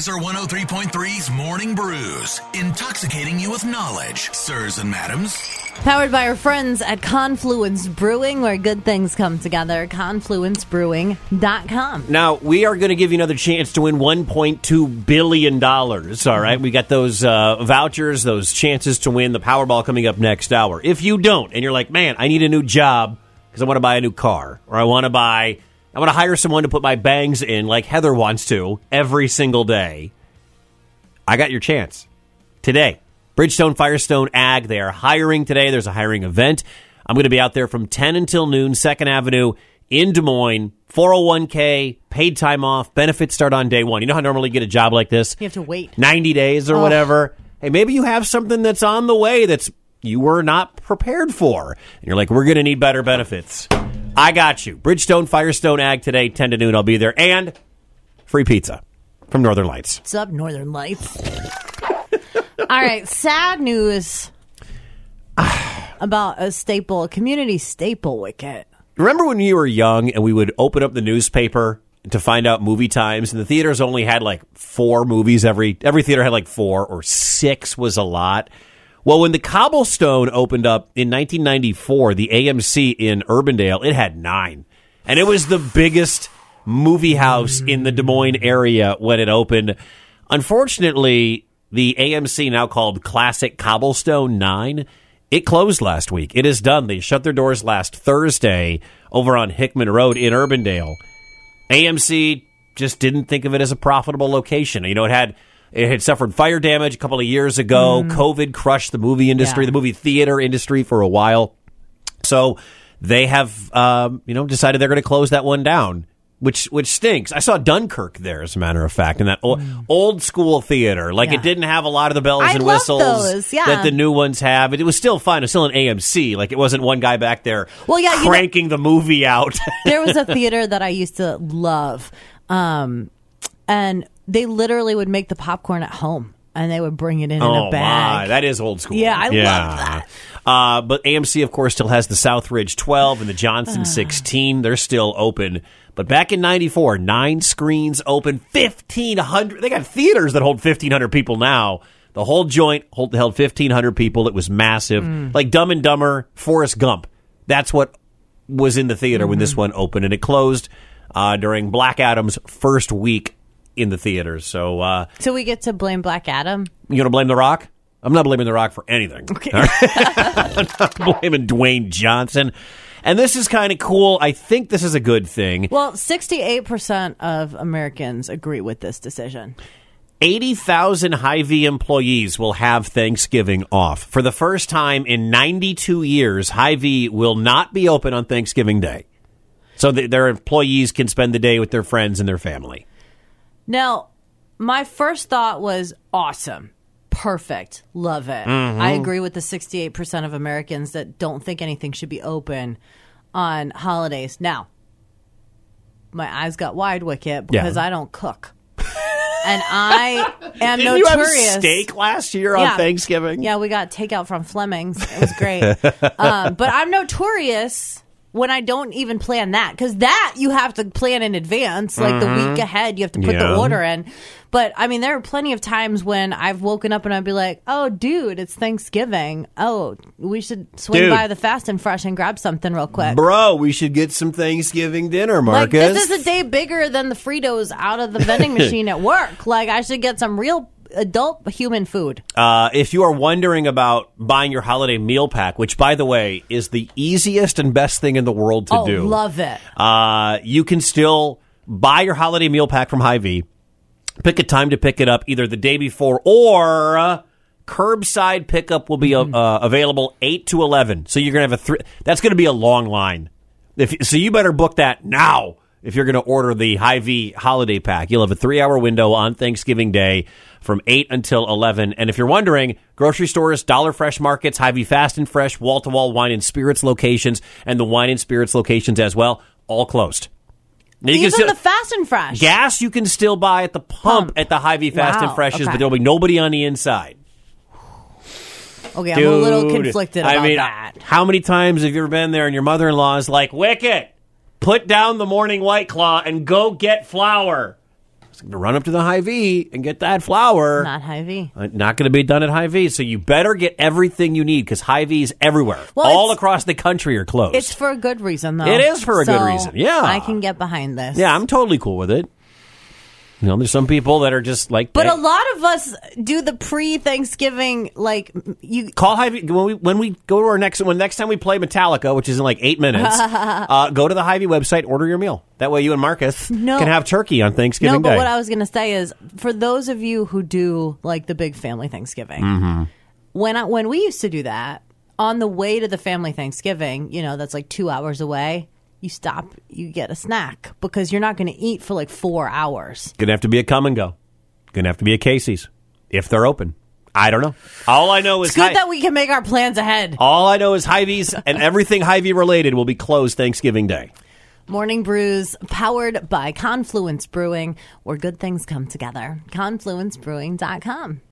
Lazer 103.3's Morning Brews, intoxicating you with knowledge, sirs and madams. Powered by our friends at Confluence Brewing, where good things come together. ConfluenceBrewing.com. Now, we are going to give you another chance to win $1.2 billion. All right. We got those uh, vouchers, those chances to win the Powerball coming up next hour. If you don't, and you're like, man, I need a new job because I want to buy a new car, or I want to buy, I want to hire someone to put my bangs in like Heather wants to every single day, I got your chance today. Bridgestone Firestone Ag, they are hiring today. There's a hiring event. I'm going to be out there from 10 until noon, 2nd Avenue in Des Moines. 401k, paid time off, benefits start on day one. You know how normally get a job like this? You have to wait. 90 days or whatever. Hey, maybe you have something that's on the way that's you were not prepared for. And you're like, we're going to need better benefits. I got you. Bridgestone Firestone Ag today, 10 to noon. I'll be there. And free pizza from Northern Lights. What's up, Northern Lights? All right, sad news about a staple, a community staple wicket. Remember when you were young and we would open up the newspaper to find out movie times and the theaters only had like four movies every every theater had like four or six was a lot. Well, when the Cobblestone opened up in 1994, the AMC in Urbandale, it had 9. And it was the biggest movie house in the Des Moines area when it opened. Unfortunately, the AMC now called Classic Cobblestone 9 it closed last week. It is done. They shut their doors last Thursday over on Hickman Road in Urbandale. AMC just didn't think of it as a profitable location. You know, it had it had suffered fire damage a couple of years ago. COVID crushed the movie industry, Yeah. the movie theater industry for a while. So they have, um, you know, decided they're going to close that one down, which which stinks. I saw Dunkirk there, as a matter of fact, in that old, old school theater. Like Yeah. it didn't have a lot of the bells I and whistles yeah. that the new ones have. It was still fun. It was still an AMC. Like it wasn't one guy back there Well, yeah, you know- cranking the movie out. there was a theater that I used to love, um, and they literally would make the popcorn at home and they would bring it in in oh a bag. my, that is old school. Yeah, I love that. Uh, but AMC, of course, still has the Southridge 12 and the Ah. Johnson 16. They're still open. But back in 94, nine screens open, 1,500. They got theaters that hold 1,500 people now. The whole joint hold, held 1,500 people. It was massive. Mm. Like Dumb and Dumber, Forrest Gump. That's what was in the theater when Mm-hmm. this one opened. And it closed uh, during Black Adam's first week in the theaters. So, uh, so we get to blame Black Adam. you to blame The Rock? I'm not blaming The Rock for anything. Okay. I'm not blaming Dwayne Johnson. And this is kind of cool. I think this is a good thing. Well, sixty-eight percent of Americans agree with this decision. 80,000 Hy-Vee employees will have Thanksgiving off. For the first time in 92 years, Hy-Vee will not be open on Thanksgiving Day. So that their employees can spend the day with their friends and their family. Now, my first thought was awesome. Perfect. Love it. Mm-hmm. I agree with the 68% of Americans that don't think anything should be open on holidays. Now, my eyes got wide, Wicket, because Yeah. I don't cook. and I am Did you have notorious. steak last year on Yeah. Thanksgiving? Yeah, we got takeout from Fleming's. It was great. um, but I'm notorious when I don't even plan that because that you have to plan in advance, like the week ahead. You have to put Mm-hmm. Yeah. the order in. But I mean, there are plenty of times when I've woken up and I'd be like, "Oh, dude, it's Thanksgiving. Oh, we should swing Dude. by the Fast and Fresh and grab something real quick." Bro, we should get some Thanksgiving dinner, Like Marcus. this is a day bigger than the Fritos out of the vending machine at work. Like I should get some real adult human food. Uh, if you are wondering about buying your holiday meal pack, which, by the way, is the easiest and best thing in the world to oh, do, love it. uh, you can still buy your holiday meal pack from Hy-Vee. Pick a time to pick it up, either the day before or uh, curbside pickup will be uh, uh, available eight to eleven. So you're gonna have a three. That's gonna be a long line. If so, you better book that now. If you're going to order the Hy-Vee holiday pack, you'll have a three-hour window on Thanksgiving Day from eight until eleven. And if you're wondering, grocery stores, Dollar Fresh markets, Hy-Vee Fast and Fresh, wall-to-wall wine and spirits locations, and the wine and spirits locations as well, all closed. Now, Even still- the Fast and Fresh. gas you can still buy at the pump, Pump. at the Hy-Vee Fast Wow, and Freshes, okay. but there'll be nobody on the inside. Okay, I'm a little conflicted about I mean, that. how many times have you ever been there and your mother-in-law is like, "Wicket, put down the morning white claw and go get flour." run up to the Hy-Vee and get that flour. Not Hy-Vee. Uh, Not going to be done at Hy-Vee, so you better get everything you need because Hy-Vee is everywhere. Well, All across the country are closed. It's for a good reason, though. It is for a good reason, yeah. I can get behind this. yeah, I'm totally cool with it. You know, there's some people that are just like, But hey, a lot of us do the pre-Thanksgiving, like you. call Hy-Vee when we when we go to our next when next time we play Metallica, which is in like eight minutes. uh, go to the Hy-Vee website, order your meal. That way, you and Marcus No. can have turkey on Thanksgiving No, but Day. what I was going to say is, for those of you who do like the big family Thanksgiving, Mm-hmm. when I, when we used to do that on the way to the family Thanksgiving, you know, that's like two hours away. You stop, you get a snack because you're not going to eat for like four hours. Gonna have to be a come and go. Gonna have to be a Casey's if they're open. I don't know. All I know is It's good Hy- that we can make our plans ahead. all I know is Hy-Vee's and everything Hy-Vee related will be closed Thanksgiving Day. Morning Brews, powered by Confluence Brewing, where good things come together. ConfluenceBrewing.com.